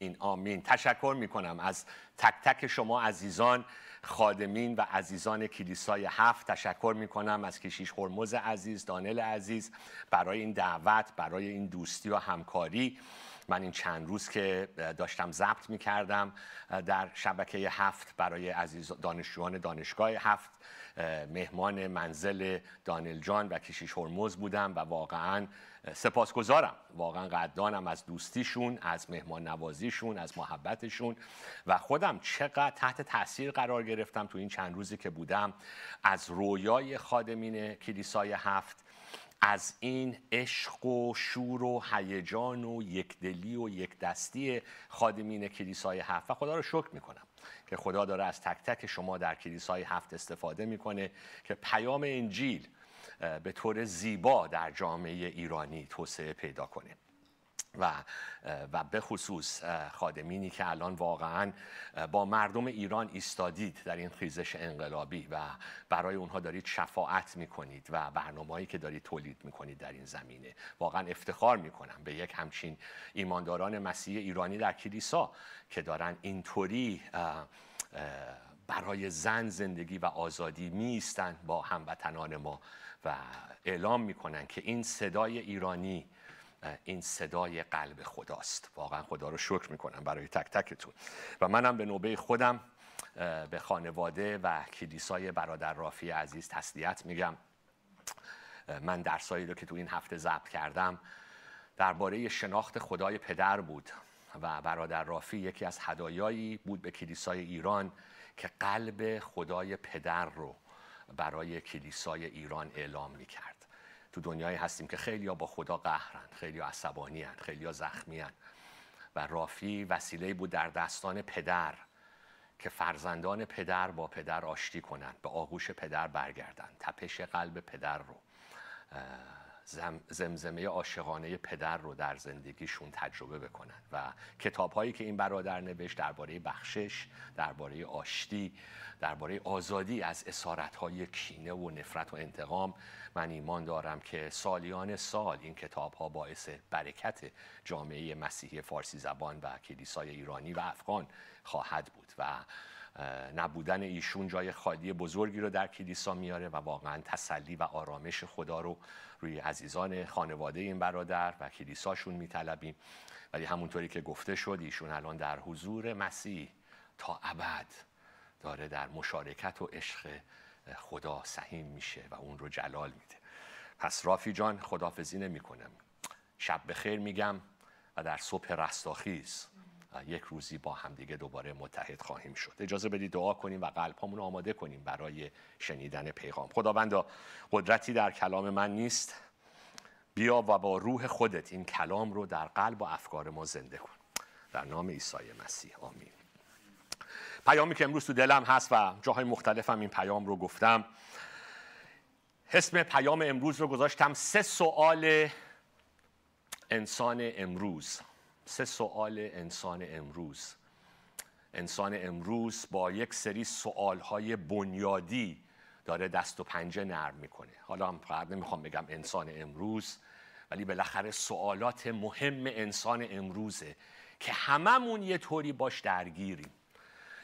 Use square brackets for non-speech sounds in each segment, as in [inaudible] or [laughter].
این آمین. تشکر می کنم از تک تک شما عزیزان خادمین و عزیزان کلیسای هفت. تشکر می کنم از کشیش هرمز عزیز دانل عزیز برای این دعوت برای این دوستی و همکاری. من این چند روز که داشتم ضبط می کردم در شبکه هفت برای عزیز دانشجویان دانشگاه هفت مهمان منزل دانل جان و کشیش هرمز بودم و واقعا سپاسگزارم. واقعا قدردانم از دوستیشون از مهمان نوازیشون از محبتشون. و خودم چقدر تحت تاثیر قرار گرفتم تو این چند روزی که بودم. از رویای خادمین کلیسای هفت از این عشق و شور و هیجان و یکدلی و یک دستی خادمین کلیسای هفت. و خدا رو شکر می‌کنم. که خدا داره از تک تک شما در کلیسای هفت استفاده می‌کنه که پیام انجیل به طور زیبا در جامعه ایرانی توسعه پیدا کنه. و و به خصوص خادمینی که الان واقعا با مردم ایران ایستادید در این خیزش انقلابی و برای اونها دارید شفاعت می‌کنید و برنامه‌ای که دارید تولید می‌کنید در این زمینه. واقعا افتخار می‌کنم به یک همچین ایمانداران مسیح ایرانی در کلیسا که دارن اینطوری برای زن زندگی و آزادی میستن با هموطنان ما و اعلام می‌کنن که این صدای ایرانی این صدای قلب خداست. واقعا خدا رو شکر می‌کنم برای تک تکتون. و منم به نوبه خودم به خانواده و کلیسای برادر رافی عزیز تسلیت میگم. من درسایی رو که تو این هفته ضبط کردم درباره شناخت خدای پدر بود و برادر رافی یکی از هدایایی بود به کلیسای ایران که قلب خدای پدر رو برای کلیسای ایران اعلام می‌کرد. تو دنیایی هستیم که خیلی با خدا قهرن خیلی عصبانی هن. خیلی زخمی هن. و رافی وسیله بود در دستان پدر که فرزندان پدر با پدر آشتی کنند به آغوش پدر برگردند تپش قلب پدر رو زمزمه عاشقانه پدر رو در زندگیشون تجربه بکنن. و کتاب هایی که این برادر نوشت درباره بخشش درباره آشتی درباره آزادی از اسارت های کینه و نفرت و انتقام من ایمان دارم که سالیان سال این کتاب ها باعث برکت جامعه مسیحی فارسی زبان و کلیسای ایرانی و افغان خواهد بود. و نبودن ایشون جای خالی بزرگی رو در کلیسا میاره و واقعا تسلی و آرامش خدا رو روی عزیزان خانواده این برادر و کلیساشون میطلبیم. ولی همونطوری که گفته شد ایشون الان در حضور مسیح تا ابد داره در مشارکت و عشق خدا سهیم میشه و اون رو جلال میده. پس رافی جان خدافزی نمی کنم شب بخیر میگم و در صبح رستاخیز. یک روزی با همدیگه دوباره متحد خواهیم شد. اجازه بدید دعا کنیم و قلب رو آماده کنیم برای شنیدن پیغام. خداوندا قدرتی در کلام من نیست. بیا و با روح خودت این کلام رو در قلب و افکار ما زنده کن. در نام عیسی مسیح. آمین. پیامی که امروز تو دلم هست و جاهای مختلفم این پیام رو گفتم اسم پیام امروز رو گذاشتم سه سوال انسان امروز. سه سوال انسان امروز. انسان امروز با یک سری سوالهای بنیادی داره دست و پنجه نرم می‌کنه. حالا هم فقط نمی‌خوام بگم انسان امروز ولی بالاخره سوالات مهم انسان امروزه که هممون یه طوری باش درگیریم.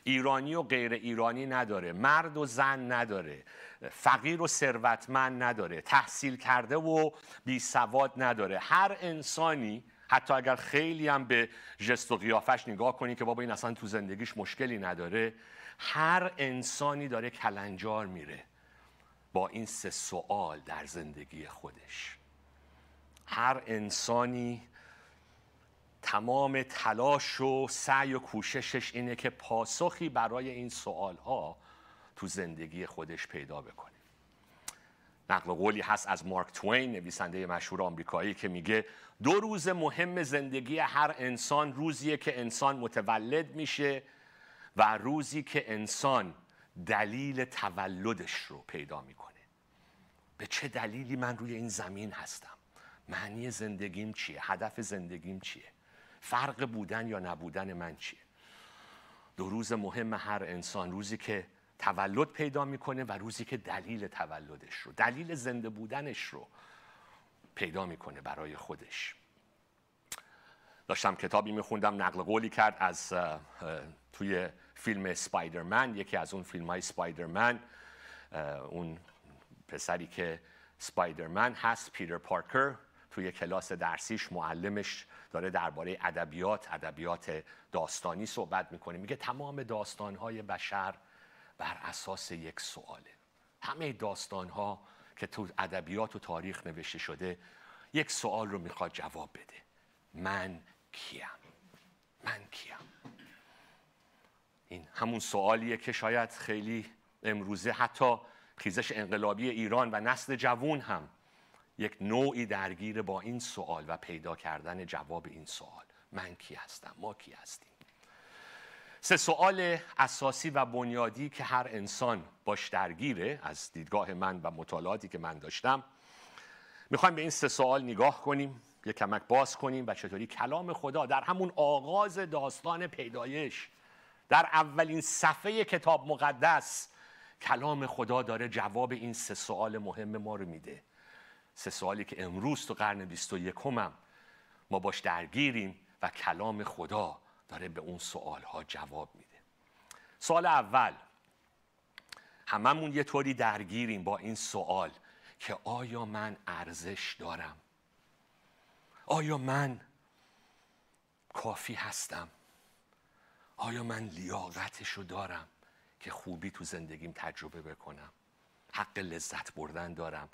ایرانی و غیر ایرانی نداره مرد و زن نداره فقیر و ثروتمند نداره تحصیل کرده و بی سواد نداره. هر انسانی حتی اگر خیلی هم به جست و قیافش نگاه کنی که بابا این اصلا تو زندگیش مشکلی نداره هر انسانی داره کلنجار میره با این سه سوال در زندگی خودش. هر انسانی تمام تلاش و سعی و کوششش اینه که پاسخی برای این سوال ها تو زندگی خودش پیدا بکنه. نقل قولی هست از مارک توین نویسنده مشهور آمریکایی که میگه دو روز مهم زندگی هر انسان روزیه که انسان متولد میشه و روزی که انسان دلیل تولدش رو پیدا می‌کنه. به چه دلیلی من روی این زمین هستم؟ معنی زندگیم چیه؟ هدف زندگیم چیه؟ فرق بودن یا نبودن من چیه؟ دو روز مهم هر انسان روزی که تولد پیدا می‌کنه و روزی که دلیل تولدش رو دلیل زنده بودنش رو پیدا می‌کنه برای خودش. داشتم کتابی میخوندم نقل قولی کرد از توی فیلم سپایدرمن یکی از اون فیلم های سپایدرمن اون پسری که سپایدرمن هست پیتر پارکر توی کلاس درسیش معلمش داره درباره ادبیات ادبیات داستانی صحبت می‌کنه. میگه تمام داستانهای بشر بر اساس یک سواله همه داستانها که تو ادبیات و تاریخ نوشته شده یک سوال رو می‌خواد جواب بده. من کیم؟ من کیم؟ این همون سوالیه که شاید خیلی امروزه حتی خیزش انقلابی ایران و نسل جوون هم یک نوعی درگیر با این سوال و پیدا کردن جواب این سوال من کی هستم؟ ما کی هستیم؟ سه سوال اساسی و بنیادی که هر انسان باش درگیره از دیدگاه من و مطالعاتی که من داشتم. می‌خوایم به این سه سوال نگاه کنیم یک کمک باز کنیم و چطوری کلام خدا در همون آغاز داستان پیدایش در اولین صفحه کتاب مقدس کلام خدا داره جواب این سه سوال مهم ما رو میده. سه سوالی که امروز تو قرن 21 هم ما باش درگیریم و کلام خدا داره به اون سوال ها جواب میده. سوال اول. هممون یه طوری درگیریم با این سوال که آیا من ارزش دارم؟ آیا من کافی هستم؟ آیا من لیاقتشو دارم که خوبی تو زندگیم تجربه بکنم؟ حق لذت بردن دارم.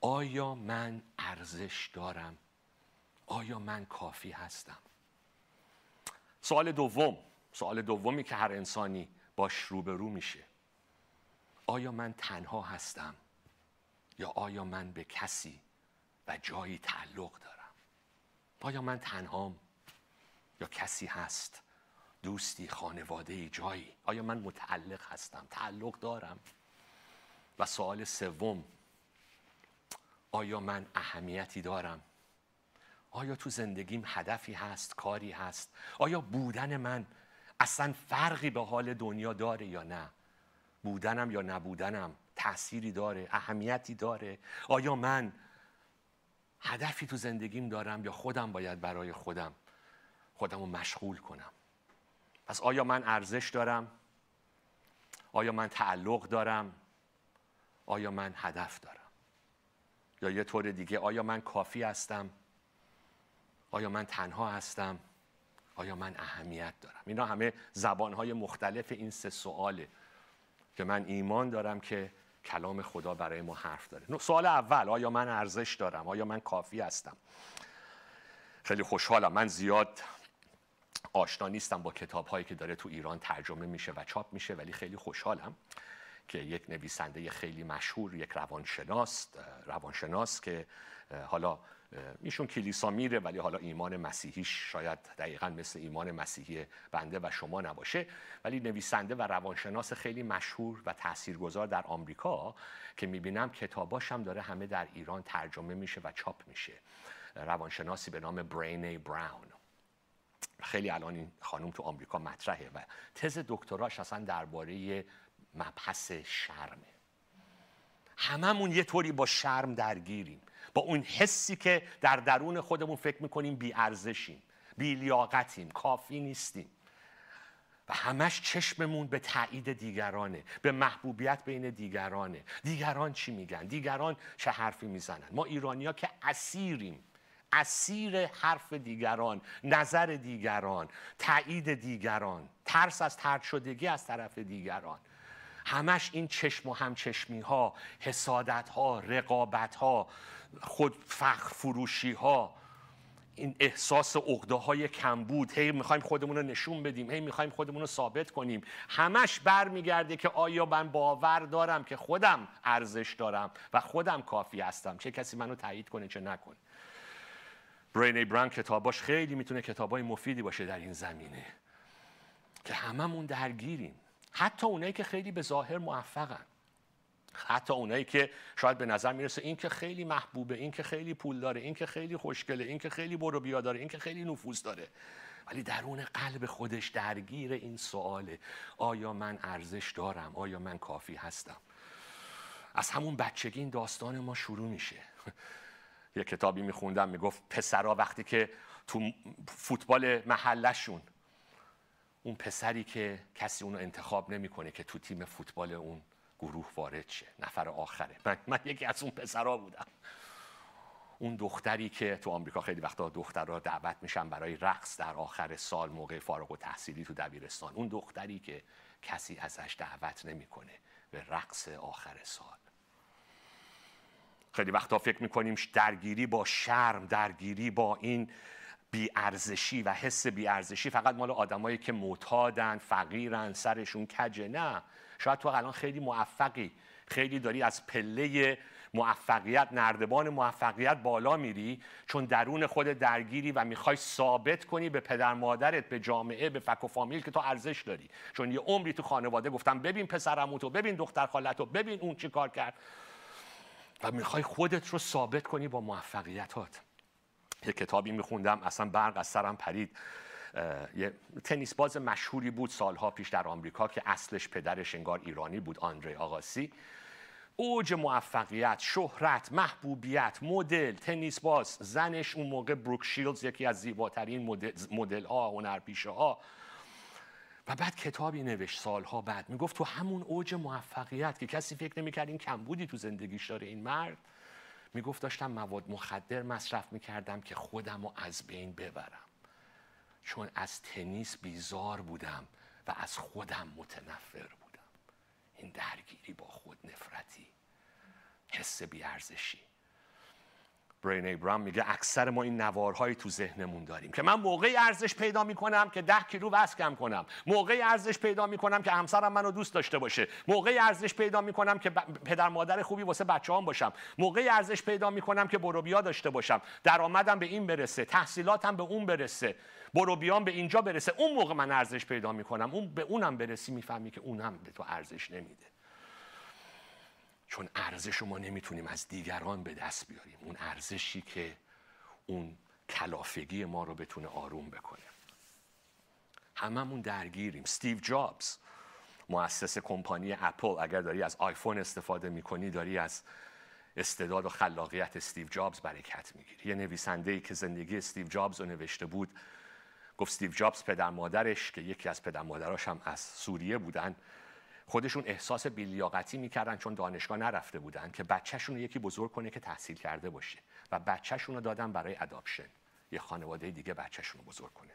آیا من ارزش دارم؟ آیا من کافی هستم؟ سوال دوم سوال دومی که هر انسانی باش روبرو میشه. آیا من تنها هستم؟ یا آیا من به کسی و جایی تعلق دارم؟ آیا من تنهام؟ یا کسی هست؟ دوستی خانواده جایی. آیا من متعلق هستم؟ تعلق دارم. و سوال سوم آیا من اهمیتی دارم؟ آیا تو زندگیم هدفی هست کاری هست؟ آیا بودن من اصلا فرقی به حال دنیا داره یا نه؟ بودنم یا نبودنم تأثیری داره اهمیتی داره؟ آیا من هدفی تو زندگیم دارم یا خودم باید برای خودم خودم رو مشغول کنم؟ پس آیا من ارزش دارم؟ آیا من تعلق دارم؟ آیا من هدف دارم؟ یا یه طور دیگه آیا من کافی هستم؟ آیا من تنها هستم؟ آیا من اهمیت دارم؟ اینا همه زبانهای مختلف این سه سواله که من ایمان دارم که کلام خدا برای ما حرف داره. سوال اول آیا من ارزش دارم؟ آیا من کافی هستم؟ خیلی خوشحالم. من زیاد آشنا نیستم با کتاب هایی که داره تو ایران ترجمه میشه و چاپ میشه ولی خیلی خوشحالم که یک نویسنده خیلی مشهور یک روانشناس روانشناس که حالا ایشون کلیسا میره ولی حالا ایمان مسیحیش شاید دقیقا مثل ایمان مسیحی بنده و شما نباشه. ولی نویسنده و روانشناس خیلی مشهور و تاثیرگذار در آمریکا که می‌بینم کتاباش هم داره همه در ایران ترجمه میشه و چاپ میشه. روانشناسی به نام برینی براون. خیلی الان این خانم تو آمریکا مطرحه و تز دکتراش اصلا درباره مبحث شرمه. هممون یه طوری با شرم درگیریم. با اون حسی که در درون خودمون فکر می‌کنیم بی ارزشیم بی لیاقتیم کافی نیستیم. و همش چشممون به تایید دیگرانه به محبوبیت بین دیگرانه. دیگران چی میگن؟ دیگران چه حرفی می‌زنن؟ ما ایرانیا که اسیریم. اسیر حرف دیگران نظر دیگران تایید دیگران. ترس از ترد شدگی از طرف دیگران. همش این چشم و همچشمی ها حسادت ها رقابت ها خود فخر فروشی ها این احساس عقده های کمبود هی می‌خوایم خودمون رو نشون بدیم هی می‌خوایم خودمون رو ثابت کنیم. همش برمیگرده که آیا من باور دارم که خودم ارزش دارم و خودم کافی هستم. چه کسی منو تایید کنه چه نکنه. برین بران کتاباش خیلی می‌تونه کتابای مفیدی باشه در این زمینه. که هممون درگیریم. حتی اونایی که خیلی به ظاهر موفقن. حتی اونایی که شاید به نظر می‌رسه این که خیلی محبوبه این که خیلی پول داره این که خیلی خوشگله این که خیلی برو بیا داره این که خیلی نفوذ داره. ولی درون قلب خودش درگیر این سواله. آیا من ارزش دارم؟ آیا من کافی هستم؟ از همون بچگی این داستان ما شروع میشه. [laughs] یه کتابی میخوندم می‌گفت پسرا وقتی که تو فوتبال محلشون اون پسری که کسی اونو انتخاب نمی‌کنه که تو تیم فوتبال اون گروه وارد شه. نفر آخره. من, من یکی از اون پسرا بودم. اون دختری که تو آمریکا خیلی وقتا دخترها دعوت میشن برای رقص در آخر سال موقع فارغ و تحصیلی تو دبیرستان. اون دختری که کسی ازش دعوت نمی‌کنه به رقص آخر سال. خیلی وقتا فکر می‌کنیم درگیری با شرم درگیری با این بیارزشی و حس بیارزشی فقط مال آدمایی که معتادن فقیرن سرشون کجه نه. شاید تو الان خیلی موفقی. خیلی داری از پله موفقیت نردبان موفقیت بالا میری. چون درون خود درگیری و می‌خوای ثابت کنی به پدر مادرت به جامعه به فک و فامیل که تو ارزش داری. چون یه عمری تو خانواده گفتم ببین پسرمو تو ببین دختر خالتو ببین اون چی کار کرد. و می‌خوای خودت رو ثابت کنی با موفقیتات. یه کتابی میخوندم اصلا برق از سرم پرید. یه تنیس باز مشهوری بود سالها پیش در آمریکا که اصلش پدرش انگار ایرانی بود آندره آقاسی اوج موفقیت شهرت محبوبیت مدل تنیس باز زنش اون موقع بروک شیلز یکی از زیباترین مدل ها هنرپیشه ها و بعد کتابی نوشت سالها بعد. می‌گفت تو همون اوج موفقیت که کسی فکر نمی‌کرد این کمبودی تو زندگیش داره این مرد می‌گفت داشتم مواد مخدر مصرف می‌کردم که خودم رو از بین ببرم. چون از تنیس بیزار بودم و از خودم متنفر بودم. این درگیری با خود نفرتی حس بیارزشی. برین ایبرام میگه اکثر ما این نوارهایی تو ذهنمون داریم که من موقعی ارزش پیدا می‌کنم که ده کیلو وزن کم کنم. موقعی ارزش پیدا می‌کنم که همسرم منو دوست داشته باشه. موقعی ارزش پیدا می‌کنم که پدر مادر خوبی واسه بچه‌هام باشم. موقعی ارزش پیدا می‌کنم که بروبیا داشته باشم. درآمدم به این برسه. تحصیلاتم به اون برسه. بروبیام به اینجا برسه. اون موقع من ارزش پیدا می‌کنم. اون به اونم برسی می‌فهمی که اونم به تو ارزش نمیده. چون ارزش ما نمی‌تونیم از دیگران به دست بیاریم. اون ارزشی که اون کلافگی ما رو بتونه آروم بکنه. هممون درگیریم. ستیو جابز مؤسس کمپانی اپل اگر داری از آیفون استفاده می‌کنی داری از استعداد و خلاقیت استیو جابز برکت می‌گیری. یه نویسنده ای که زندگی استیو جابز رو نوشته بود گفت استیو جابز پدر مادرش که یکی از پدر مادراش هم از سوریه بودن خودشون احساس بیلیاقتی می‌کردن چون دانشگاه نرفته بودن که بچهشون رو یکی بزرگ کنه که تحصیل کرده باشه و بچهشون رو دادن برای adoption یه خانواده دیگه بچهشون رو بزرگ کنه.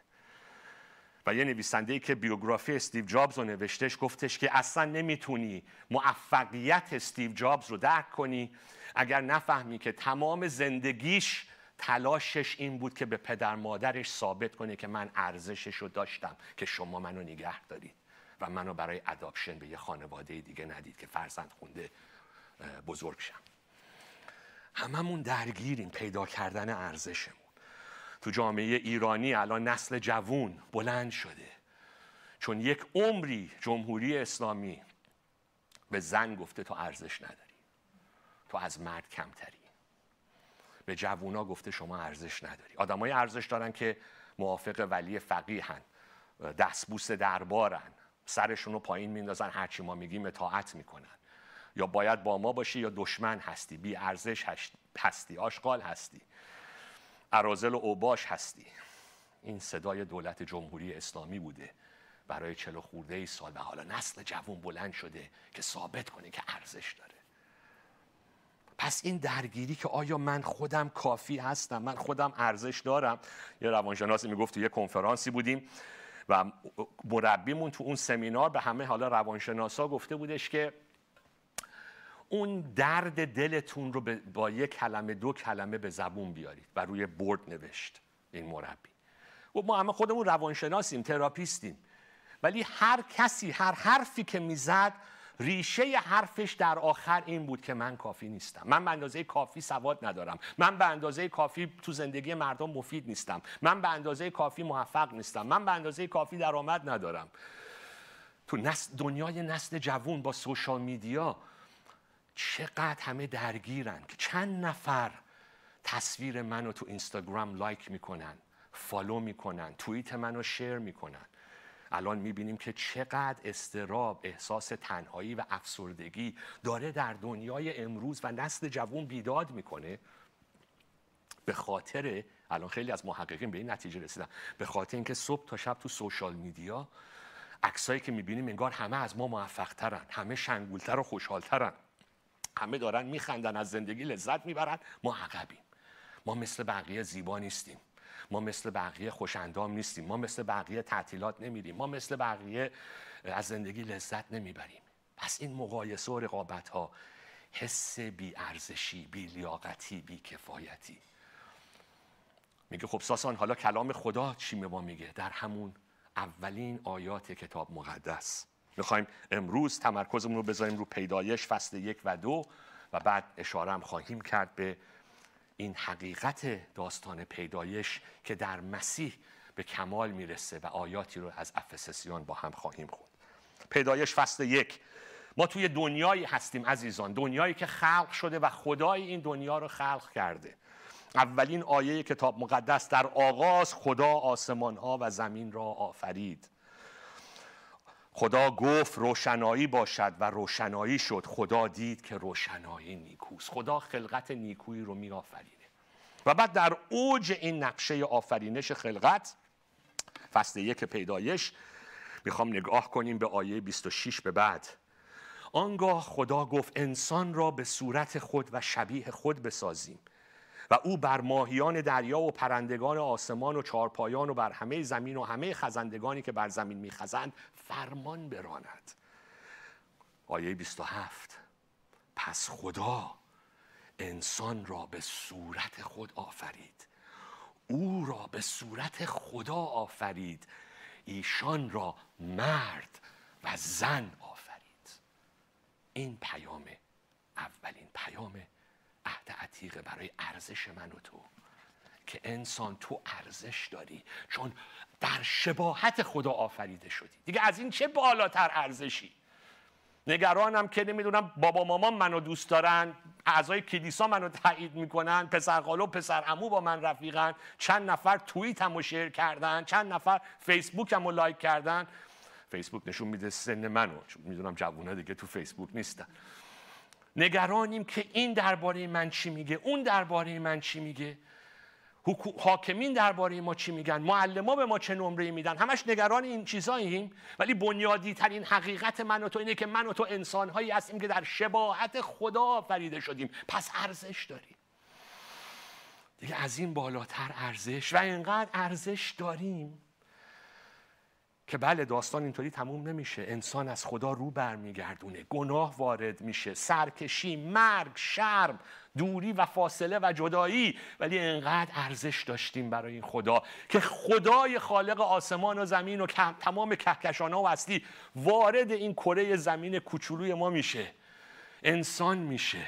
و یه نویسنده که بیوگرافی استیو جابز رو نوشتش گفتش که اصلا نمی‌تونی موفقیت استیو جابز رو درک کنی اگر نفهمی که تمام زندگیش تلاشش این بود که به پدر مادرش ثابت کنه که من ارزشش رو داشتم که شما منو نگه دارید و منو برای اداپشن به یه خانواده دیگه ندید که فرزند خونده بزرگ شم. هممون درگیریم پیدا کردن ارزشمون. تو جامعه ایرانی الان نسل جوون بلند شده. چون یک عمری جمهوری اسلامی به زن گفته تو ارزش نداری. تو از مرد کمتری. به جوونا گفته شما ارزش نداری. آدمای ارزش دارن که موافق ولی فقیهن. دستبوس دربارن. سرشون رو پایین میندازن هرچی ما میگیم اطاعت می‌کنن. یا باید با ما باشی یا دشمن هستی بی ارزش هستی آشغال هستی. ارازل و اوباش هستی. این صدای دولت جمهوری اسلامی بوده. برای چلو خورده ای سال و حالا نسل جوون بلند شده که ثابت کنه که ارزش داره. پس این درگیری که آیا من خودم کافی هستم؟ من خودم ارزش دارم؟ یه روانشناسی می‌گفت تو یه کنفرانسی بودیم. و مربیمون تو اون سمینار به همه حالا روانشناسا گفته بودش که اون درد دلتون رو با یک کلمه دو کلمه به زبون بیارید و روی board نوشت این مربی. و ما همه خودمون روانشناسیم therapist یم. ولی هر کسی هر حرفی که می‌زد ریشه حرفش در آخر این بود که من کافی نیستم. من به اندازه کافی سواد ندارم. من به اندازه کافی تو زندگی مردم مفید نیستم. من به اندازه کافی موفق نیستم. من به اندازه کافی درآمد ندارم. تو نسل دنیای نسل جوون با social media چقدر همه درگیرن که چند نفر تصویر منو تو اینستاگرام like می‌کنن follow می‌کنن توییت منو share می‌کنن. الان می‌بینیم که چقدر اضطراب احساس تنهایی و افسردگی داره در دنیای امروز و نسل جوون بیداد می‌کنه. به خاطر الان خیلی از محققین به این نتیجه رسیدن. به خاطر اینکه صبح تا شب تو سوشال میدیا عکسایی که می‌بینیم انگار همه از ما موفق ترن همه شنگولتر و خوشحالترن همه دارن میخندن از زندگی لذت می‌برن ما عقبیم. ما مثل بقیه زیبا نیستیم. ما مثل بقیه خوشندام نیستیم. ما مثل بقیه تعطیلات نمیریم ما مثل بقیه از زندگی لذت نمی‌بریم. پس این مقایسه و رقابت ها حس بی ارزشی بی لیاقتی بی کفایتی میگه خب ساسان حالا کلام خدا چی به ما میگه؟ در همون اولین آیات کتاب مقدس. می‌خوایم امروز تمرکزمون رو بذاریم رو پیدایش فصل یک و دو و بعد اشاره هم خواهیم کرد به این حقیقت داستان پیدایش که در مسیح به کمال می‌رسه و آیاتی رو از افسسیان با هم خواهیم خوند پیدایش فصل یک. ما توی دنیایی هستیم عزیزان دنیایی که خلق شده و خدای این دنیا رو خلق کرده. اولین آیه کتاب مقدس در آغاز خدا آسمان ها و زمین را آفرید. خدا گفت روشنایی باشد و روشنایی شد. خدا دید که روشنایی نیکوست. خدا خلقت نیکویی رو می آفرینه و بعد در اوج این نقشه آفرینش خلقت فصل یک پیدایش می‌خوام نگاه کنیم به آیه 26 به بعد. آنگاه خدا گفت انسان را به صورت خود و شبیه خود بسازیم. و او بر ماهیان دریا و پرندگان آسمان و چارپایان و بر همه زمین و همه خزندگانی که بر زمین میخزند فرمان براند. آیه 27 پس خدا انسان را به صورت خود آفرید. او را به صورت خدا آفرید. ایشان را مرد و زن آفرید. این پیام اولین پیام عهد عتیقه برای ارزش من و تو. که انسان تو ارزش داری. چون در شباهت خدا آفریده شدی. دیگه از این چه بالاتر ارزشی؟ نگرانم که نمی‌دونم بابا مامان منو دوست دارن اعضای کلیسا منو تایید می‌کنن پسر خالو پسر عمو با من رفیقن چند نفر توییتمو شیر کردن چند نفر فیسبوکمو لایک کردن. فیسبوک نشون میده سن منو. چون می‌دونم جوونا دیگه تو فیسبوک نیستن. نگرانیم که این درباره من چی میگه اون درباره من چی میگه. حاکمین درباره ما چی میگن؟ معلما به ما چه نمره میدن؟ همش نگران این چیزاییم ولی بنیادی ترین حقیقت من و تو اینه که من و تو انسان هایی هستیم که در شباهت خدا آفریده شدیم. پس ارزش داریم. دیگه از این بالاتر ارزش. و اینقدر ارزش داریم که بله داستان اینطوری تموم نمیشه. انسان از خدا رو برمیگردونه. گناه وارد میشه. سرکشی مرگ شرم دوری و فاصله و جدایی. ولی انقدر ارزش داشتیم برای این خدا که خدای خالق آسمان و زمین و تمام کهکشان ها و اصلی وارد این کره زمین کوچولوی ما میشه. انسان میشه.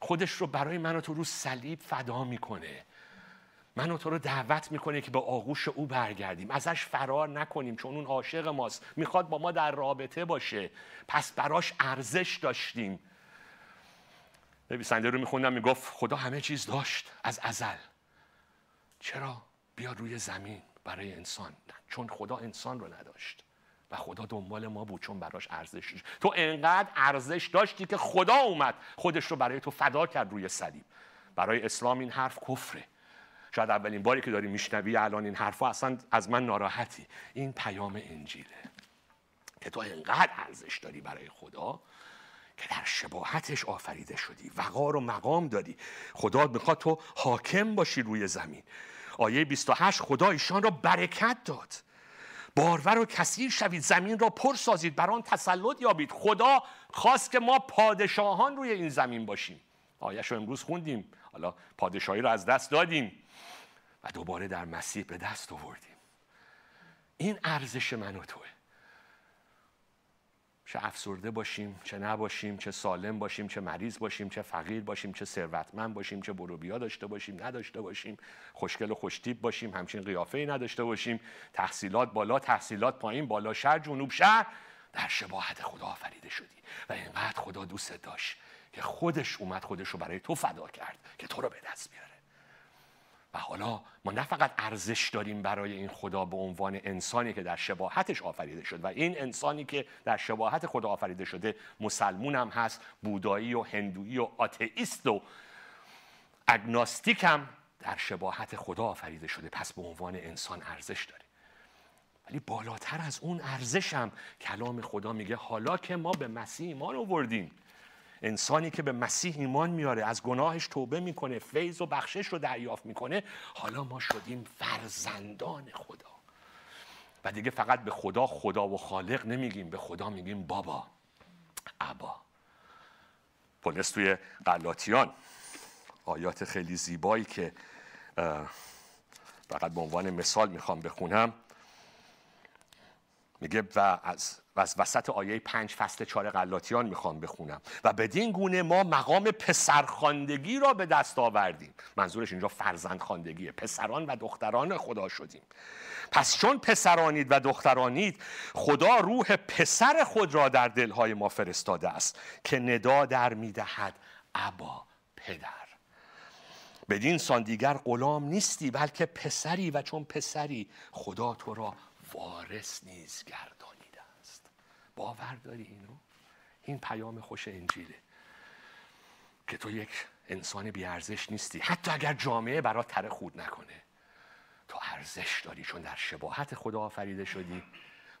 خودش رو برای من و تو رو صلیب فدا می‌کنه. من و تو رو دعوت می‌کنه که به آغوش او برگردیم. ازش فرار نکنیم چون اون عاشق ماست. می‌خواد با ما در رابطه باشه. پس براش ارزش داشتیم. نویسنده رو میخوندم می‌گفت خدا همه چیز داشت از ازل. چرا؟ بیا روی زمین برای انسان. چون خدا انسان رو نداشت و خدا دنبال ما بود چون براش ارزش داشت. تو انقدر ارزش داشتی که خدا اومد خودش رو برای تو فدا کرد روی صلیب. برای اسلام این حرف کفره. شاید اولین باری که داری میشنوی الان این حرفا اصلا از من ناراحتی. این پیام انجیله. که تو انقدر ارزش داری برای خدا که در شباهتش آفریده شدی وقار و مقام داری خدا می‌خواد تو حاکم باشی روی زمین. آیه 28 خدا ایشان را برکت داد. بارور و کثیر شوید زمین را پر سازید بر آن تسلط یابید. خدا خواست که ما پادشاهان روی این زمین باشیم. آیش رو امروز خوندیم. حالا پادشاهی رو از دست دادیم. و دوباره در مسیح به دست آوردیم. این ارزش من و توه. چه افسرده باشیم چه نباشیم چه سالم باشیم چه مریض باشیم چه فقیر باشیم چه ثروتمند باشیم چه بروبیا داشته باشیم نداشته باشیم خوشگل و خوشتیب باشیم همچین قیافه ای نداشته باشیم. تحصیلات بالا تحصیلات پایین بالا شهر جنوب شهر. در شباهت خدا آفریده شدی و اینقدر خدا دوست داشت که خودش اومد خودش رو برای تو فدا کرد که تو رو به دست بیاره. و حالا ما نه فقط ارزش داریم برای این خدا به عنوان انسانی که در شباهتش آفریده شد و این انسانی که در شباهت خدا آفریده شده مسلمون هم هست بودایی و هندویی و آتئیست و اگناستیک هم در شباهت خدا آفریده شده. پس به عنوان انسان ارزش داره ولی بالاتر از اون ارزشم کلام خدا میگه حالا که ما به مسیح ایمان آوردیم انسانی که به مسیح ایمان میاره از گناهش توبه می‌کنه فیض و بخشش رو دریافت می‌کنه. حالا ما شدیم فرزندان خدا. و دیگه فقط به خدا خدا و خالق نمیگیم به خدا میگیم بابا ابا. پولس توی قلاتیان آیات خیلی زیبایی که فقط به عنوان مثال می‌خوام بخونم. میگه و از, و از وسط آیه پنج فصل چهار قلاتیان می‌خوام بخونم. و بدین گونه ما مقام پسرخواندگی را به دست آوردیم. منظورش اینجا فرزندخواندگیه پسران و دختران خدا شدیم. پس چون پسرانید و دخترانید خدا روح پسر خود را در دلهای ما فرستاده است که ندا در می‌دهد ابا پدر. بدین سان دیگر غلام نیستی بلکه پسری و چون پسری خدا تو را وارث نیز است باور داری اینو؟ این پیام خوش انجیله. که تو یک انسان بیارزش نیستی. حتی اگر جامعه برات تره خود نکنه. تو ارزش داری چون در شباهت خدا آفریده شدی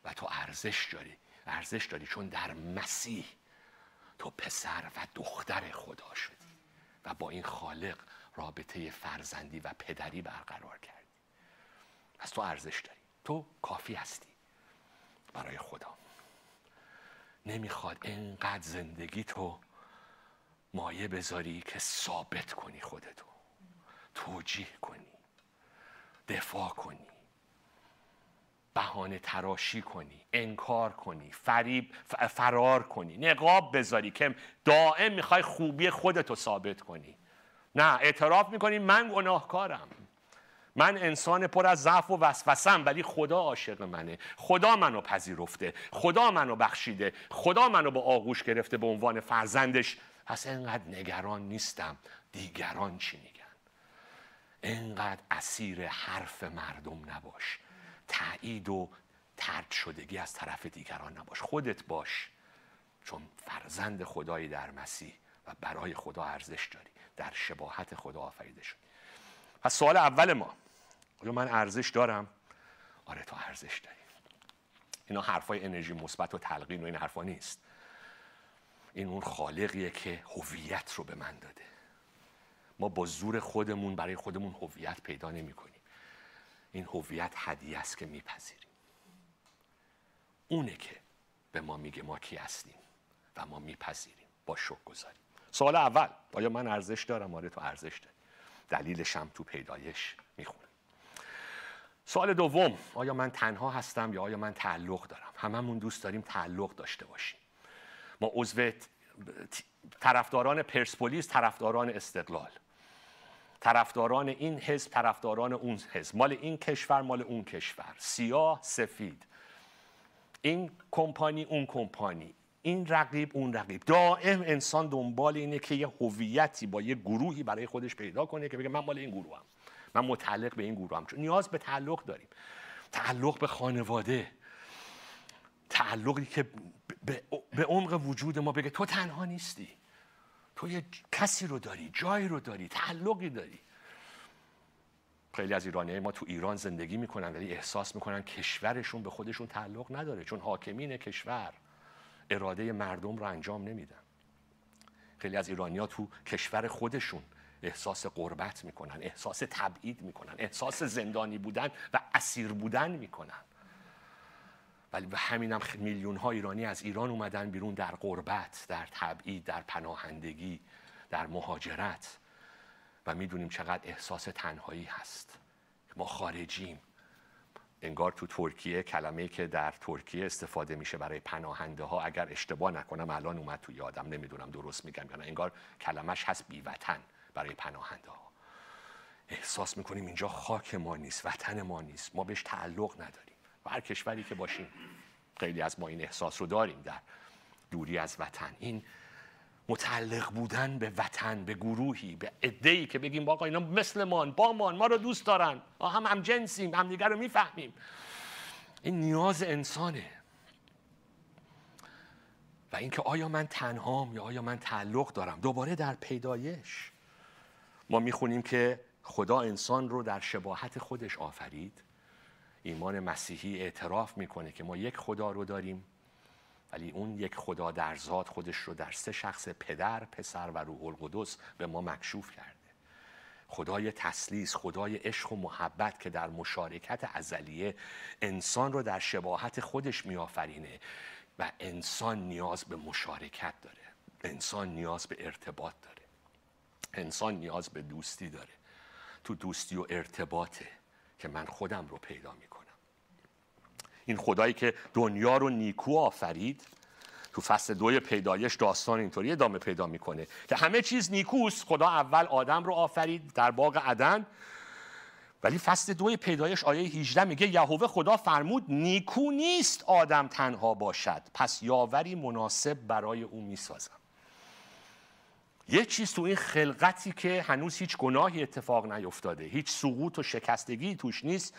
و تو ارزش داری. ارزش داری چون در مسیح تو پسر و دختر خدا شدی و با این خالق رابطه فرزندی و پدری برقرار کردی. پس تو ارزش داری. تو کافی هستی. برای خدا. نمی‌خواد اینقدر زندگی تو مایه بذاری که ثابت کنی خودتو. توجیه کنی. دفاع کنی. بهانه تراشی کنی. انکار کنی. فریب فرار کنی. نقاب بذاری که دائم می‌خوای خوبی خودتو ثابت کنی. نه اعتراف می‌کنی من گناهکارم. من انسان پر از ضعف و وسوسم ولی خدا عاشق منه. خدا منو پذیرفته. خدا منو بخشیده. خدا منو با آغوش گرفته به عنوان فرزندش. پس اینقدر نگران نیستم. دیگران چی میگن؟ اینقدر اسیر حرف مردم نباش. تایید و ترد شدگی از طرف دیگران نباش. خودت باش. چون فرزند خدایی در مسیح و برای خدا ارزش داری. در شباهت خدا آفریده شدی. پس سوال اول ما. آیا من ارزش دارم؟ آره تو ارزش داری. اینا حرفای انرژی مثبت و تلقین و این حرفا نیست. این اون خالقیه که هویت رو به من داده. ما با زور خودمون برای خودمون هویت پیدا نمی کنیم این هویت هدیه است که میپذیریم. اونه که به ما میگه ما کی هستیم و ما میپذیریم. با شک گذاریم. سوال اول آیا من ارزش دارم؟ آره تو ارزش داری. دلیلش هم تو پیدایش می‌خونم. سوال دوم آیا من تنها هستم یا آیا من تعلق دارم؟ هممون دوست داریم تعلق داشته باشیم. ما عضو طرفداران پرسپولیس طرفداران استقلال طرفداران این حزب طرفداران اون حزب. مال این کشور مال اون کشور. سیاه سفید. این کمپانی اون کمپانی. این رقیب اون رقیب. دائم انسان دنبال اینه که یه هویتی با یه گروهی برای خودش پیدا کنه که بگه من مال این گروه هم. من متعلق به این گروه هم چون نیاز به تعلق داریم. تعلق به خانواده. تعلقی که به عمق وجود ما بگه. تو تنها نیستی. تو یه کسی رو داری جایی رو داری تعلقی داری. خیلی از ایرانی ما تو ایران زندگی می‌کنن ولی احساس می‌کنن کشورشون به خودشون تعلق نداره چون حاکمین کشور اراده مردم رو انجام نمیدن. خیلی از ایرانی ها تو کشور خودشون احساس قربت می‌کنن احساس تبعید می‌کنن احساس زندانی بودن و اسیر بودن می‌کنن. ولی به همینم میلیون ها ایرانی از ایران اومدن بیرون در قربت در تبعید در پناهندگی در مهاجرت. و می‌دونیم چقدر احساس تنهایی هست. ما خارجیم. انگار تو ترکیه کلمه که در ترکیه استفاده میشه برای پناهنده ها اگر اشتباه نکنم الان اومد تو یادم نمی‌دونم درست میگم یا انگار کلمش هست بیوطن. برای پناهنده ها. احساس می‌کنیم اینجا خاک ما نیست وطن ما نیست. ما بهش تعلق نداریم. و هر کشوری که باشیم خیلی از ما این احساس رو داریم در دوری از وطن. این متعلق بودن به وطن به گروهی به عده‌ای که بگیم آقا اینا مثل ما با ما ما رو دوست دارن. هم هم جنسیم هم دیگر رو می‌فهمیم. این نیاز انسانه. و اینکه آیا من تنهام یا آیا من تعلق دارم دوباره در پیدایش ما می‌خونیم که خدا انسان رو در شباهت خودش آفرید. ایمان مسیحی اعتراف می‌کنه که ما یک خدا رو داریم ولی اون یک خدا در ذات خودش رو در سه شخص پدر، پسر و روح القدس به ما مکشوف کرده. خدای تسلیس، خدای عشق و محبت که در مشارکت ازلیه انسان رو در شباهت خودش میآفرینه و انسان نیاز به مشارکت داره. انسان نیاز به ارتباط داره. انسان نیاز به دوستی داره. تو دوستی و ارتباطه که من خودم رو پیدا می‌کنم. این خدایی که دنیا رو نیکو آفرید تو فصل دوی پیدایش داستان اینطوری ادامه پیدا می‌کنه که همه چیز نیکوست خدا اول آدم رو آفرید در باغ عدن. ولی فصل دوی پیدایش آیه 18 میگه یهوه خدا فرمود نیکو نیست آدم تنها باشد پس یاوری مناسب برای او می‌سازم. یه چیز تو این خلقتی که هنوز هیچ گناهی اتفاق نیفتاده. هیچ سقوط و شکستگی توش نیست.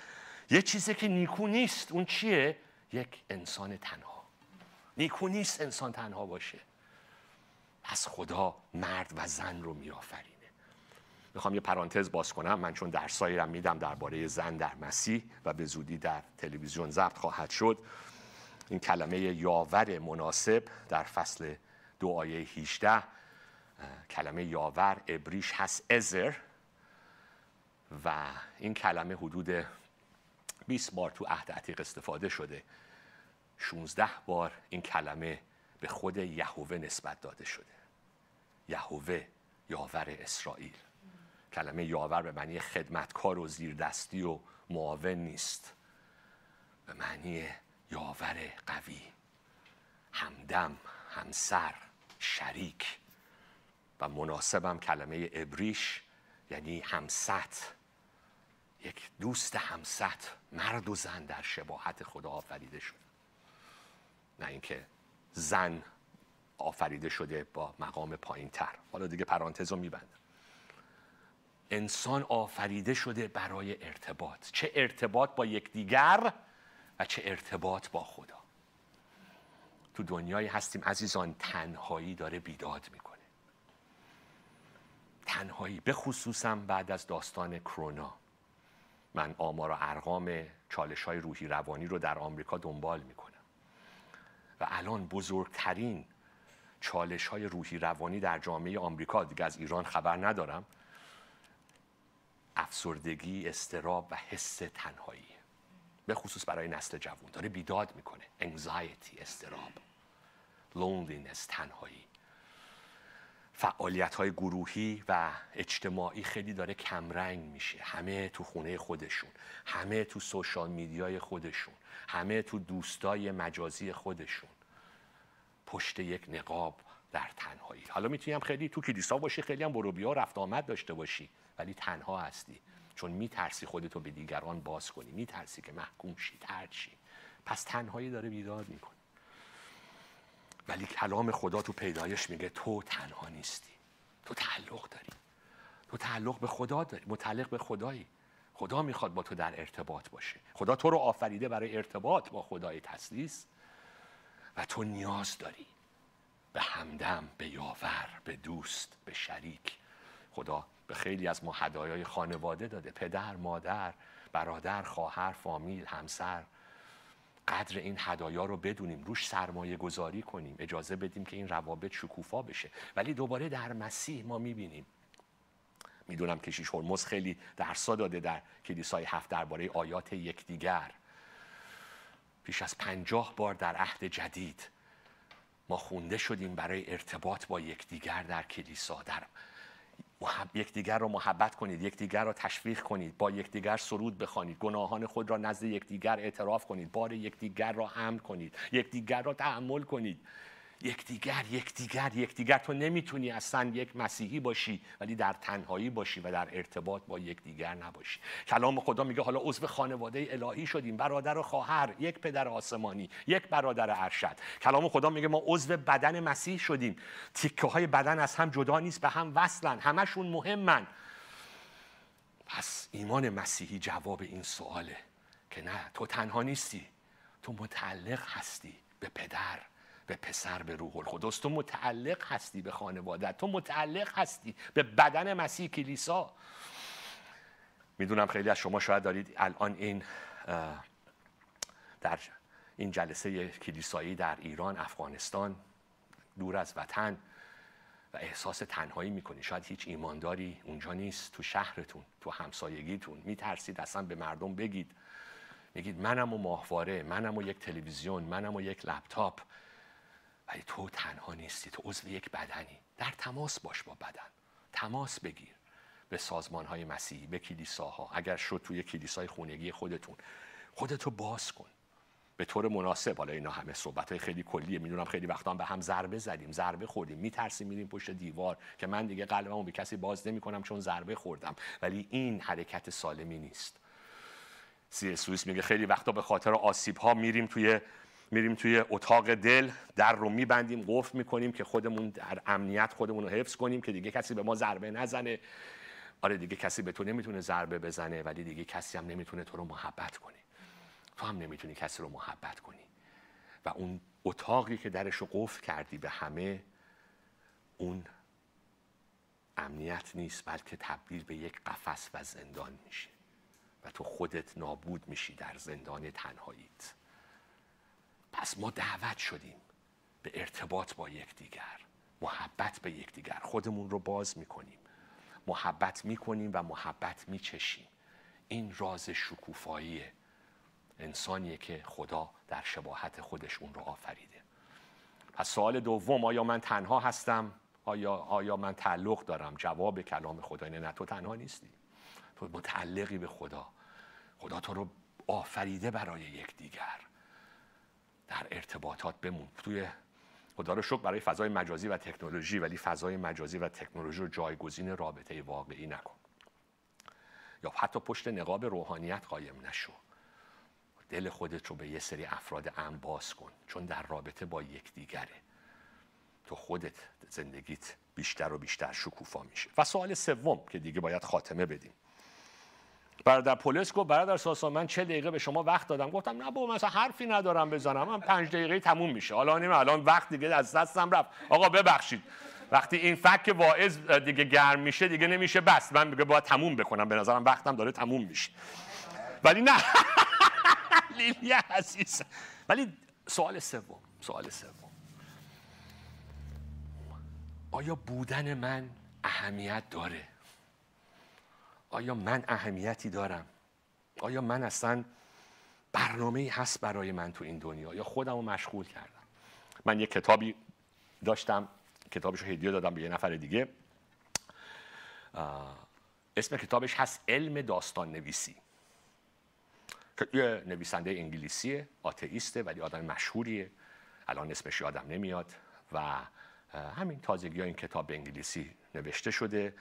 یه چیزی که نیکو نیست اون چیه؟ یک انسان تنها. نیکو نیست انسان تنها باشه. پس خدا مرد و زن رو میآفرینه. می‌خوام یه پرانتز باز کنم. من چون درسایی رو میدم درباره زن در مسیح و به زودی در تلویزیون ضبط خواهد شد این کلمه یاور مناسب در فصل دو آیه 18 کلمه یاور ابریش هست ازر و این کلمه حدود 20 بار تو عهد عتیق استفاده شده. 16 بار این کلمه به خود یهوه نسبت داده شده. یهوه یاور اسرائیل. کلمه یاور به معنی خدمتکار و زیردستی و معاون نیست. به معنی یاور قوی. همدم همسر شریک. و مناسبم کلمه ابریش یعنی همست یک دوست همست مرد و زن در شباهت خدا آفریده شده نه اینکه زن آفریده شده با مقام پایین تر حالا دیگه پرانتز رو میبندم. انسان آفریده شده برای ارتباط. چه ارتباط با یکدیگر و چه ارتباط با خدا. تو دنیایی هستیم عزیزان تنهایی داره بیداد می‌کنه. تنهایی به خصوصم بعد از داستان کرونا. من آمار و ارقام چالش های روحی روانی رو در آمریکا دنبال می‌کنم. و الان بزرگترین چالش های روحی روانی در جامعه آمریکا دیگه از ایران خبر ندارم افسردگی، استراب و حس تنهایی. به خصوص برای نسل جوان. داره بیداد می‌کنه. anxiety، اضطراب loneliness، تنهایی. فعالیت های گروهی و اجتماعی خیلی داره کمرنگ میشه. همه تو خونه خودشون همه تو social media ی خودشون همه تو دوستای مجازی خودشون پشت یک نقاب در تنهایی. حالا می‌تونیم خیلی تو کلیسا باشی خیلی هم برو بیا رفت آمد داشته باشی ولی تنها هستی. چون میترسی خودتو به دیگران باز کنی میترسی که محکوم شی ترد شی. پس تنهایی داره بیداد می‌کنه. ولی کلام خدا تو پیدایش میگه تو تنها نیستی. تو تعلق داری. تو تعلق به خدا داری. متعلق به خدایی. خدا می‌خواد با تو در ارتباط باشه. خدا تو رو آفریده برای ارتباط با خدای تسلیس. و تو نیاز داری به همدم به یاور به دوست به شریک. خدا به خیلی از ما هدایای خانواده داده. پدر مادر برادر خواهر فامیل همسر. قدر این هدایا رو بدونیم روش سرمایه گذاری کنیم اجازه بدیم که این روابط شکوفا بشه. ولی دوباره در مسیح ما می‌بینیم. می‌دونم کشیش هرمز خیلی درسا داده در کلیسای هفت درباره آیات یکدیگر. پیش از پنجاه بار در عهد جدید ما خونده شدیم برای ارتباط با یکدیگر در کلیسا در یکدیگر رو محبت کنید یکدیگر را تشویق کنید با یکدیگر سرود بخوانید گناهان خود را نزد یکدیگر اعتراف کنید بار یکدیگر را حمل کنید یکدیگر را تحمل کنید. یکدیگر یکدیگر یکدیگر. تو نمی‌تونی اصلا یک مسیحی باشی ولی در تنهایی باشی و در ارتباط با یکدیگر نباشی. کلام خدا میگه حالا عضو خانواده الهی شدیم. برادر و خواهر یک پدر آسمانی یک برادر ارشد. کلام خدا میگه ما عضو بدن مسیح شدیم. تیکه های بدن از هم جدا نیست به هم وصلن. همشون مهمن. پس ایمان مسیحی جواب این سواله که نه تو تنها نیستی تو متعلق هستی به پدر. به پسر به روح القدس. تو متعلق هستی به خانواده. تو متعلق هستی به بدن مسیح کلیسا. می‌دونم خیلی از شما شاید دارید الان این در این جلسه کلیسایی در ایران افغانستان دور از وطن و احساس تنهایی می‌کنی. شاید هیچ ایمانداری اونجا نیست تو شهرتون تو همسایگیتون. میترسید اصلا به مردم بگید. میگید منم و ماهواره منم و یک تلویزیون منم و یک لپتاپ. ولی تو تنها نیستی تو عضو یک بدنی. در تماس باش با بدن. تماس بگیر به سازمان های مسیحی به کلیساها. اگر شد توی کلیسای خونگی خودتون. خودتو باز کن. به طور مناسب حالا اینا همه صحبت های خیلی کلیه می‌دونم خیلی وقتا هم به هم ضربه زدیم ضربه خوردیم. میترسیم میریم پشت دیوار که من دیگه قلبمو به کسی باز نمی‌کنم چون ضربه خوردم. ولی این حرکت سالمی نیست. سی میگه خیلی وقتا به خاطر آسیب ها میریم توی میریم توی اتاق دل در رو میبندیم قفل می‌کنیم که خودمون در امنیت خودمون رو حفظ کنیم که دیگه کسی به ما ضربه نزنه. آره دیگه کسی به تو نمی‌تونه ضربه بزنه ولی دیگه کسی هم نمی‌تونه تو رو محبت کنه. تو هم نمی‌تونی کسی رو محبت کنی. و اون اتاقی که درش رو قفل کردی به همه اون امنیت نیست بلکه تبدیل به یک قفس و زندان میشه. و تو خودت نابود میشی در زندان تنهاییت. پس ما دعوت شدیم به ارتباط با یکدیگر محبت به یکدیگر. خودمون رو باز می‌کنیم. محبت می‌کنیم و محبت میچشیم. این راز شکوفاییه انسانیه که خدا در شباهت خودش اون رو آفریده. پس سوال دوم آیا من تنها هستم؟ آیا, آیا من تعلق دارم؟ جواب کلام خدا اینه نه تو تنها نیستی. تو متعلقی به خدا. خدا تو رو آفریده برای یکدیگر. در ارتباطات بمون. توی خدا رو شکر برای فضای مجازی و تکنولوژی ولی فضای مجازی و تکنولوژی رو جایگزین رابطه واقعی نکن. یا حتی پشت نقاب روحانیت قایم نشو. دل خودت رو به یه سری افراد ام باز کن چون در رابطه با یکدیگره. تو خودت زندگیت بیشتر و بیشتر شکوفا میشه. و سوال سوم که دیگه باید خاتمه بدیم. برادر پولس گفت برادر ساسا من چه دقیقه به شما وقت دادم؟ گفتم نه بابا مثلا حرفی ندارم بزنم من پنج دقیقه تموم میشه. حالا نیم الان وقت دیگه از دستم رفت. آقا ببخشید. وقتی این فک واعظ دیگه گرم میشه دیگه نمیشه بس من میگه باید تموم بکنم. به نظرم وقتم داره تموم میشه. ولی نه. [laughs] لیلیا عزیز. ولی سوال سوم سوال سوم. آیا بودن من اهمیت داره؟ آیا من اهمیتی دارم؟ آیا من اصلا برنامه هست برای من تو این دنیا؟ یا خودم رو مشغول کردم؟ من یک کتابی داشتم کتابش رو هدیه دادم به یه نفر دیگه. اسم کتابش هست علم داستان نویسی یه نویسنده انگلیسیه آتئیسته ولی آدم مشهوریه. الان اسمش یادم نمیاد. و همین تازگی ها این کتاب به انگلیسی نوشته شده.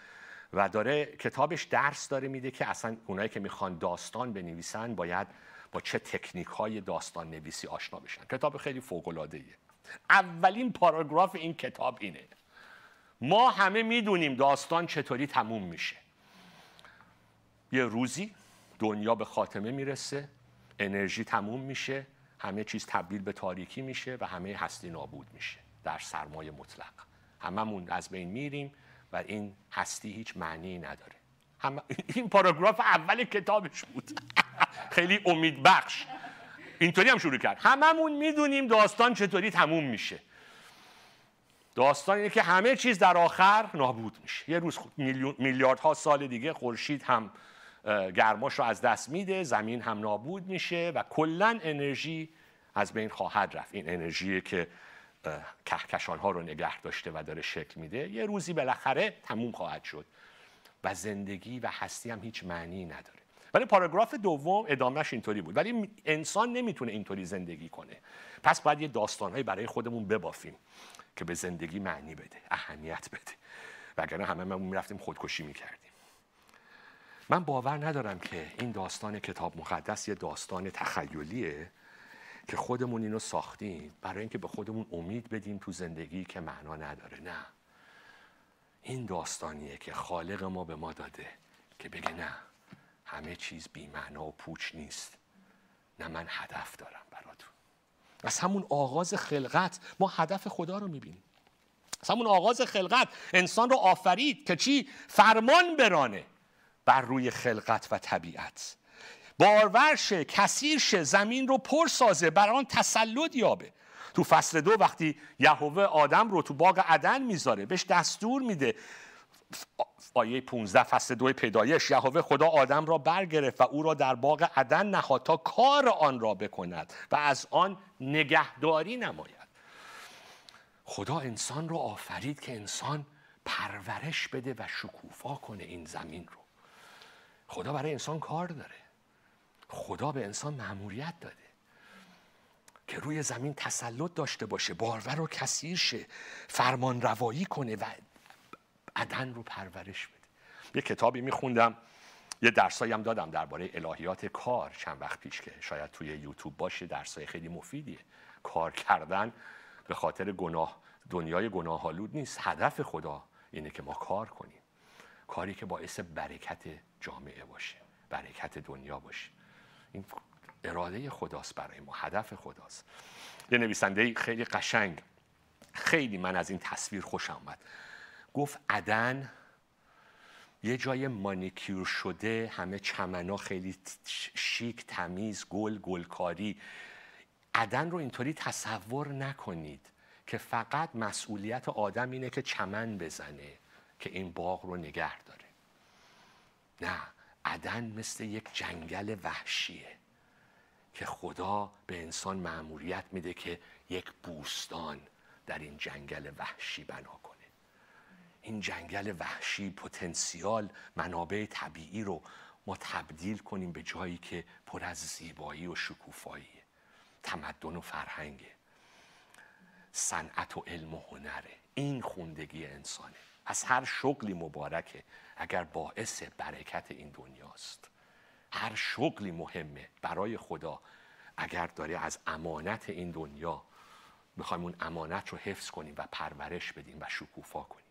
و داره کتابش درس داره میده که اصلا اونایی که می‌خوان داستان بنویسن باید با چه تکنیک های داستان نویسی آشنا بشن. کتاب خیلی فوق العاده اولین پاراگراف این کتاب اینه. ما همه می‌دونیم داستان چطوری تموم میشه. یه روزی دنیا به خاتمه می‌رسه انرژی تموم میشه همه چیز تبدیل به تاریکی میشه و همه هستی نابود میشه در سرمایه مطلق. هممون از بین میریم. و این هستی هیچ معنی نداره. هم این پاراگراف اول کتابش بود. [laughs] خیلی امید بخش. اینطوری هم شروع کرد. هممون می‌دونیم داستان چطوری تموم میشه. داستان اینه که همه چیز در آخر نابود میشه. یه روز میلیاردها سال دیگه خورشید هم گرماش رو از دست میده زمین هم نابود میشه و کلا انرژی از بین خواهد رفت. این انرژی که کهکشان ها رو نگه داشته و داره شکل میده یه روزی بالاخره تموم خواهد شد و زندگی و هستی هم هیچ معنی نداره. ولی پاراگراف دوم ادامهش اینطوری بود. ولی انسان نمی‌تونه اینطوری زندگی کنه. پس باید یه داستانهایی برای خودمون ببافیم که به زندگی معنی بده اهمیت بده. وگرنه همه ما می‌رفتیم خودکشی می‌کردیم. من باور ندارم که این داستان کتاب مقدس یه داستان تخیلیه. که خودمون اینو ساختیم. برای اینکه به خودمون امید بدیم تو زندگی که معنا نداره. نه. این داستانیه که خالق ما به ما داده که بگه نه همه چیز بی معنا و پوچ نیست. نه من هدف دارم براتون. از همون آغاز خلقت ما هدف خدا رو می‌بینیم. از همون آغاز خلقت انسان رو آفرید که چی؟ فرمان برانه بر روی خلقت و طبیعت. بارورشه کثیر زمین رو پر سازه بر آن تسلط یابه. تو فصل دو وقتی یهوه آدم رو تو باغ عدن می‌ذاره بهش دستور میده. آیه 15 فصل دو پیدایش یهوه خدا آدم را برگرفت و او را در باغ عدن نهاد تا کار آن را بکند و از آن نگهداری نماید. خدا انسان رو آفرید که انسان پرورش بده و شکوفا کنه این زمین رو. خدا برای انسان کار داره. خدا به انسان مأموریت داده که روی زمین تسلط داشته باشه بارور و کثیر شه فرمان روایی کنه و عدن رو پرورش بده. یه کتابی میخوندم یه درسایی هم دادم درباره الهیات کار چند وقت پیش که شاید توی یوتیوب باشه درسای خیلی مفیدیه. کار کردن به خاطر گناه دنیای گناهالود نیست. هدف خدا اینه که ما کار کنیم. کاری که باعث برکت جامعه باشه برکت دنیا باشه. این اراده خداست برای ما هدف خداست. یه نویسنده خیلی قشنگ خیلی من از این تصویر خوشم آمد. گفت عدن یه جای مانیکیور شده همه چمنا خیلی شیک تمیز گل گلکاری. عدن رو اینطوری تصور نکنید که فقط مسئولیت آدم اینه که چمن بزنه که این باغ رو نگه داره. نه. عدن مثل یک جنگل وحشیه که خدا به انسان معموریت میده که یک بوستان در این جنگل وحشی بنا کنه. این جنگل وحشی پتانسیال منابع طبیعی رو ما تبدیل کنیم به جایی که پر از زیبایی و شکوفایی تمدن و فرهنگه. صنعت و علم و هنره. این خوندگی انسانه. از هر شغلی مبارکه اگر باعث برکت این دنیاست. هر شغلی مهمه برای خدا اگر داره از امانت این دنیا می‌خوایم اون امانت رو حفظ کنیم و پرورش بدیم و شکوفا کنیم.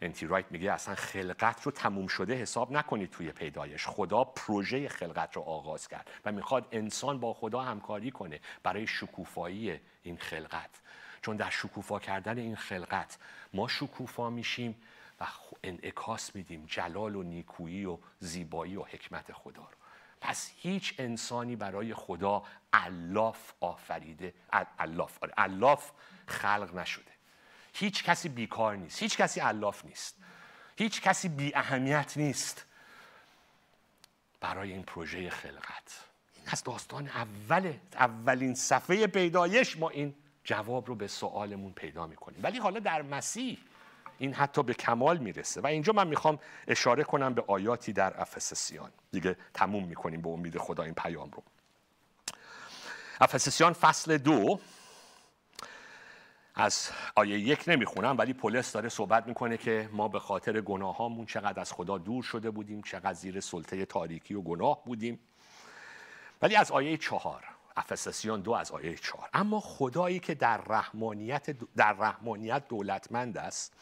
انتی رایت میگه اصلا خلقت رو تموم شده حساب نکنید توی پیدایش. خدا پروژه خلقت رو آغاز کرد و می‌خواد انسان با خدا همکاری کنه برای شکوفایی این خلقت. چون در شکوفا کردن این خلقت ما شکوفا میشیم و انعکاس میدیم جلال و نیکویی و زیبایی و حکمت خدا رو. پس هیچ انسانی برای خدا الاف آفریده الاف آره الاف خلق نشده. هیچ کسی بیکار نیست هیچ کسی الاف نیست هیچ کسی بی اهمیت نیست برای این پروژه خلقت. این از داستان اول اولین صفحه پیدایش ما این جواب رو به سوالمون پیدا می‌کنیم. ولی حالا در مسیح این حتی به کمال می‌رسه و اینجا من می‌خوام اشاره کنم به آیاتی در افسسیان. دیگه تموم می‌کنیم به امید خدا این پیام رو. افسسیان فصل دو از آیه یک نمی‌خونم ولی پولس داره صحبت می‌کنه که ما به خاطر گناهامون چقدر از خدا دور شده بودیم چقدر زیر سلطه تاریکی و گناه بودیم. ولی از آیه چهار افسسیان دو از آیه چهار. اما خدایی که در رحمانیت, در رحمانیت دولتمند است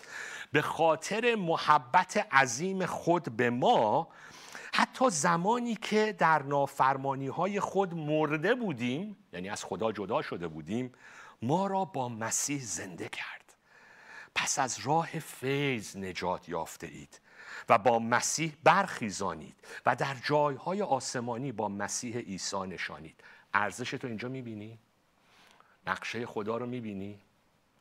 به خاطر محبت عظیم خود به ما حتی زمانی که در نافرمانی های خود مرده بودیم یعنی از خدا جدا شده بودیم ما را با مسیح زنده کرد. پس از راه فیض نجات یافته اید و با مسیح برخیزانید و در جایهای آسمانی با مسیح عیسی نشانید. ارزش تو اینجا می‌بینی؟ نقشه خدا رو می‌بینی؟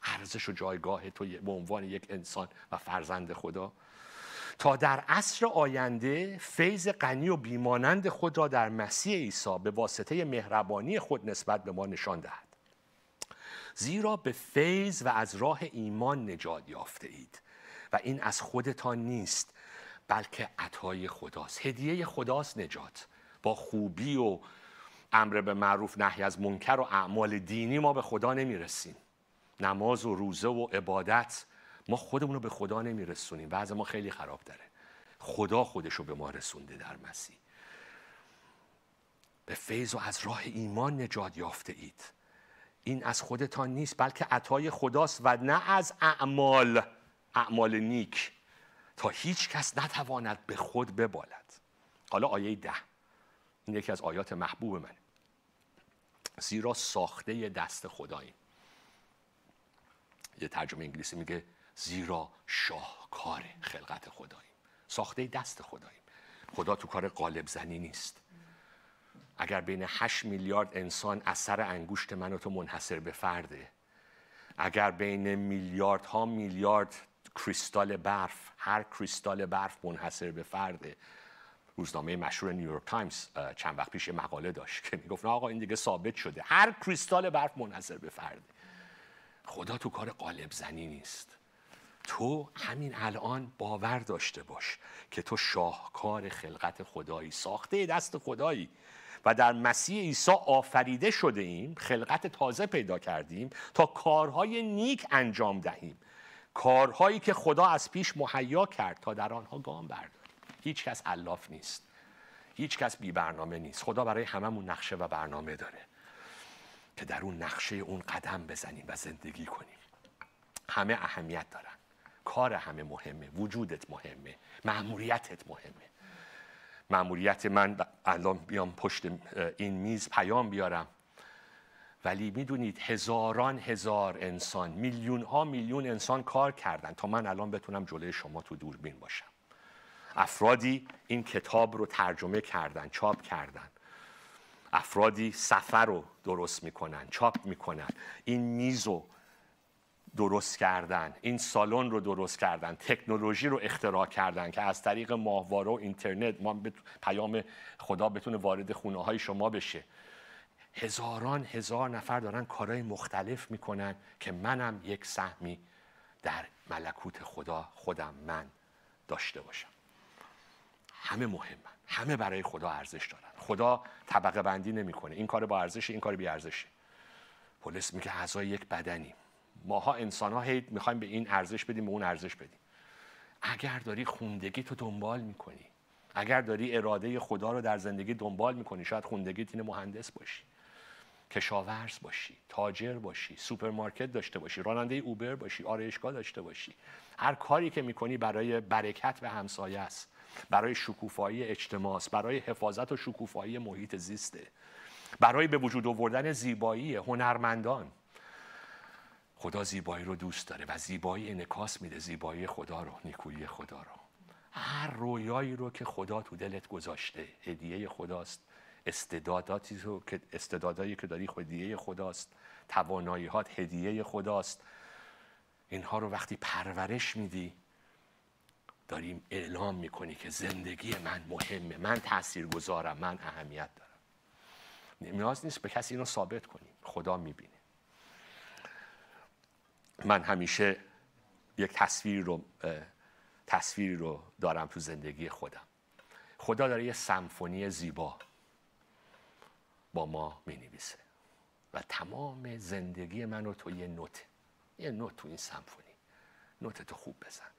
ارزش و جایگاه تو به عنوان یک انسان و فرزند خدا تا در عصر آینده فیض غنی و بیمانند خود را در مسیح عیسی به واسطه مهربانی خود نسبت به ما نشان دهد زیرا به فیض و از راه ایمان نجات یافته اید و این از خودتان نیست بلکه عطای خداست هدیه خداست نجات با خوبی و امر به معروف نهی از منکر و اعمال دینی ما به خدا نمی‌رسیم. نماز و روزه و عبادت ما خودمون رو به خدا نمیرسونیم. بعض ما خیلی خراب داره. خدا خودش رو به ما رسونده در مسیح. به فیض و از راه ایمان نجات یافته اید. این از خودتان نیست بلکه عطای خداست و نه از اعمال اعمال نیک. تا هیچ کس نتواند به خود ببالد. حالا آیه ده. این یکی از آیات محبوب منه. زیرا ساخته دست خداییم یه ترجمه انگلیسی میگه زیرا شاهکار خلقت خداییم ساخته دست خداییم خدا تو کار قالب زنی نیست. اگر بین 8 میلیارد انسان اثر انگشت من و تو منحصر به فرده اگر بین میلیاردها میلیارد کریستال برف هر کریستال برف منحصر به فرده روزنامه مشهور نیویورک تایمز چند وقت پیش مقاله داشت که می‌گفت آقا این دیگه ثابت شده. هر کریستال برف منحصر به فرده. خدا تو کار قالب زنی نیست. تو همین الان باور داشته باش که تو شاهکار خلقت خدایی ساخته دست خدایی و در مسیح عیسی آفریده شده ایم خلقت تازه پیدا کردیم تا کارهای نیک انجام دهیم. کارهایی که خدا از پیش مهیا کرد تا در آنها گام برداریم هیچ کس علاف نیست. هیچ کس بی برنامه نیست. خدا برای هممون نقشه و برنامه داره که در اون نقشه اون قدم بزنیم و زندگی کنیم. همه اهمیت دارن. کار همه مهمه. وجودت مهمه. معموریتت مهمه. معموریت من الان بیام پشت این میز پیام بیارم. ولی می‌دونید هزاران هزار انسان میلیون ها میلیون انسان کار کردن. تا من الان بتونم جلوی شما تو دوربین باشم. افرادی این کتاب رو ترجمه کردن چاپ کردن. افرادی سفر رو درست می‌کنن چاپ می‌کنن. این میز رو درست کردن این سالن رو درست کردن تکنولوژی رو اختراع کردن که از طریق ماهواره و اینترنت ما پیام خدا بتونه وارد خونه های شما بشه. هزاران هزار نفر دارن کارهای مختلف می‌کنن که منم یک سهمی در ملکوت خدا خودم من داشته باشم. همه مهمن همه برای خدا ارزش دارن خدا طبقه بندی نمی‌کنه. این کار با ارزش این کار بی ارزشه پلیس میگه اعضای یک بدنی ماها انسان ها هی می‌خوایم به این ارزش بدیم به اون ارزش بدیم. اگر داری خوندگی تو دنبال می‌کنی اگر داری اراده خدا رو در زندگی دنبال می‌کنی شاید خوندگیت اینه مهندس باشی کشاورز باشی تاجر باشی سوپرمارکت داشته باشی راننده Uber باشی آرایشگاه داشته باشی. هر کاری که می‌کنی برای برکت به همسایه است. برای شکوفایی اجتماع برای حفاظت و شکوفایی محیط زیسته برای به وجود آوردن زیبایی هنرمندان. خدا زیبایی رو دوست داره و زیبایی انکاس میده زیبایی خدا رو نیکویی خدا رو. هر رویایی رو که خدا تو دلت گذاشته هدیه خداست استعداداتی رو که استعدادایی که داری هدیه خداست تواناییات هدیه خداست. اینها رو وقتی پرورش میدی داریم اعلام می‌کنی که زندگی من مهمه. من تأثیر گذارم من اهمیت دارم. نیاز نیست به کسی اینو ثابت کنیم. خدا می‌بینه. من همیشه یک تصویر رو تصویری رو دارم تو زندگی خودم. خدا داره یه سمفونی زیبا با ما می نویسه و تمام زندگی من رو تو یه نوت یه نوت تو این سمفونی. نوت تو خوب بزن.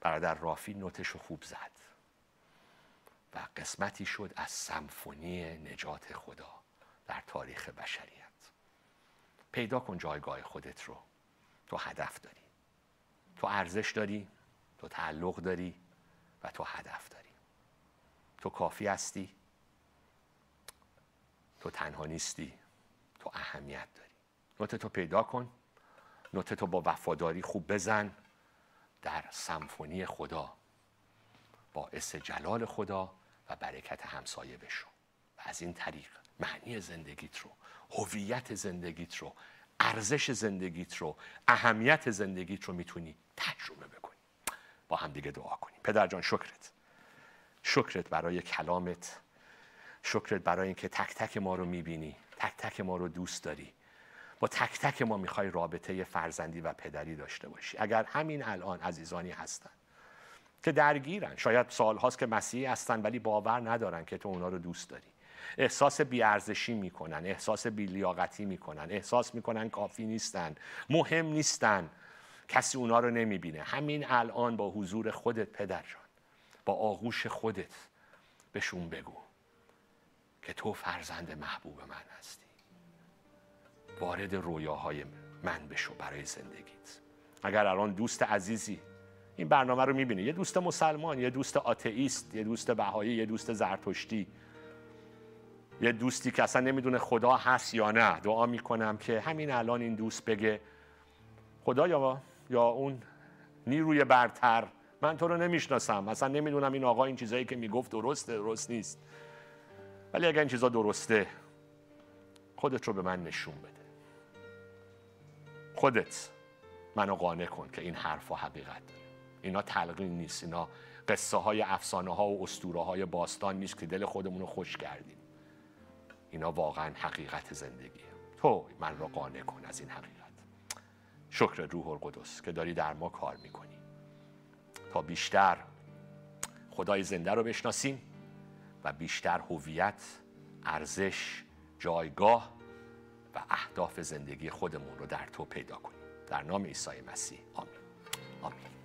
برادر رافی نوتش رو خوب زد و قسمتی شد از سمفونی نجات خدا در تاریخ بشریت. پیدا کن جایگاه خودت رو. تو هدف داری. تو ارزش داری تو تعلق داری و تو هدف داری. تو کافی هستی تو تنها نیستی تو اهمیت داری. نوت تو پیدا کن. نوت تو با وفاداری خوب بزن. در سمفونی خدا باعث جلال خدا و برکت همسایه بشو. و از این طریق معنی زندگیت رو هویت زندگیت رو ارزش زندگیت رو اهمیت زندگیت رو می‌تونی تجربه بکنی. با هم دیگه دعا کنیم. پدر جان شکرت. شکرت برای کلامت. شکرت برای اینکه تک تک ما رو می‌بینی تک تک ما رو دوست داری. با تک تک ما می‌خوای رابطه فرزندی و پدری داشته باشی. اگر همین الان عزیزانی هستن که درگیرن شاید سالهاست که مسیحی هستن ولی باور ندارن که تو اونا رو دوست داری. احساس بیارزشی می‌کنن احساس بیلیاقتی می‌کنن احساس می‌کنن کافی نیستن مهم نیستن کسی اونا رو نمی‌بینه. همین الان با حضور خودت پدر جان با آغوش خودت بهشون بگو که تو فرزند محبوب من هستی. وارد رویاهای من بشو برای زندگیت. اگر الان دوست عزیزی این برنامه رو می‌بینه یه دوست مسلمان یه دوست آتئیست یه دوست بهایی یه دوست زرتشتی یه دوستی که اصلا نمی‌دونه خدا هست یا نه دعا می‌کنم که همین الان این دوست بگه خدا یا, یا اون نیروی برتر من تو رو نمی‌شناسم مثلا نمی‌دونم این آقا این چیزایی که می‌گفت درسته درست نیست. ولی اگر این چیزا درسته خودت رو به من نشون بده. خودت منو قانع کن که این حرفا حقیقت داره. اینا تلقین نیست. اینا قصه های افسانه ها و اسطوره های باستان نیست که دل خودمون رو خوش کردیم. اینا واقعا حقیقت زندگیه. تو من را قانع کن از این حقیقت. شکر روح القدس که داری در ما کار می‌کنی. تا بیشتر خدای زنده رو بشناسیم و بیشتر هویت ارزش جایگاه و اهداف زندگی خودمون رو در تو پیدا کنیم. در نام عیسی مسیح. آمین. آمین.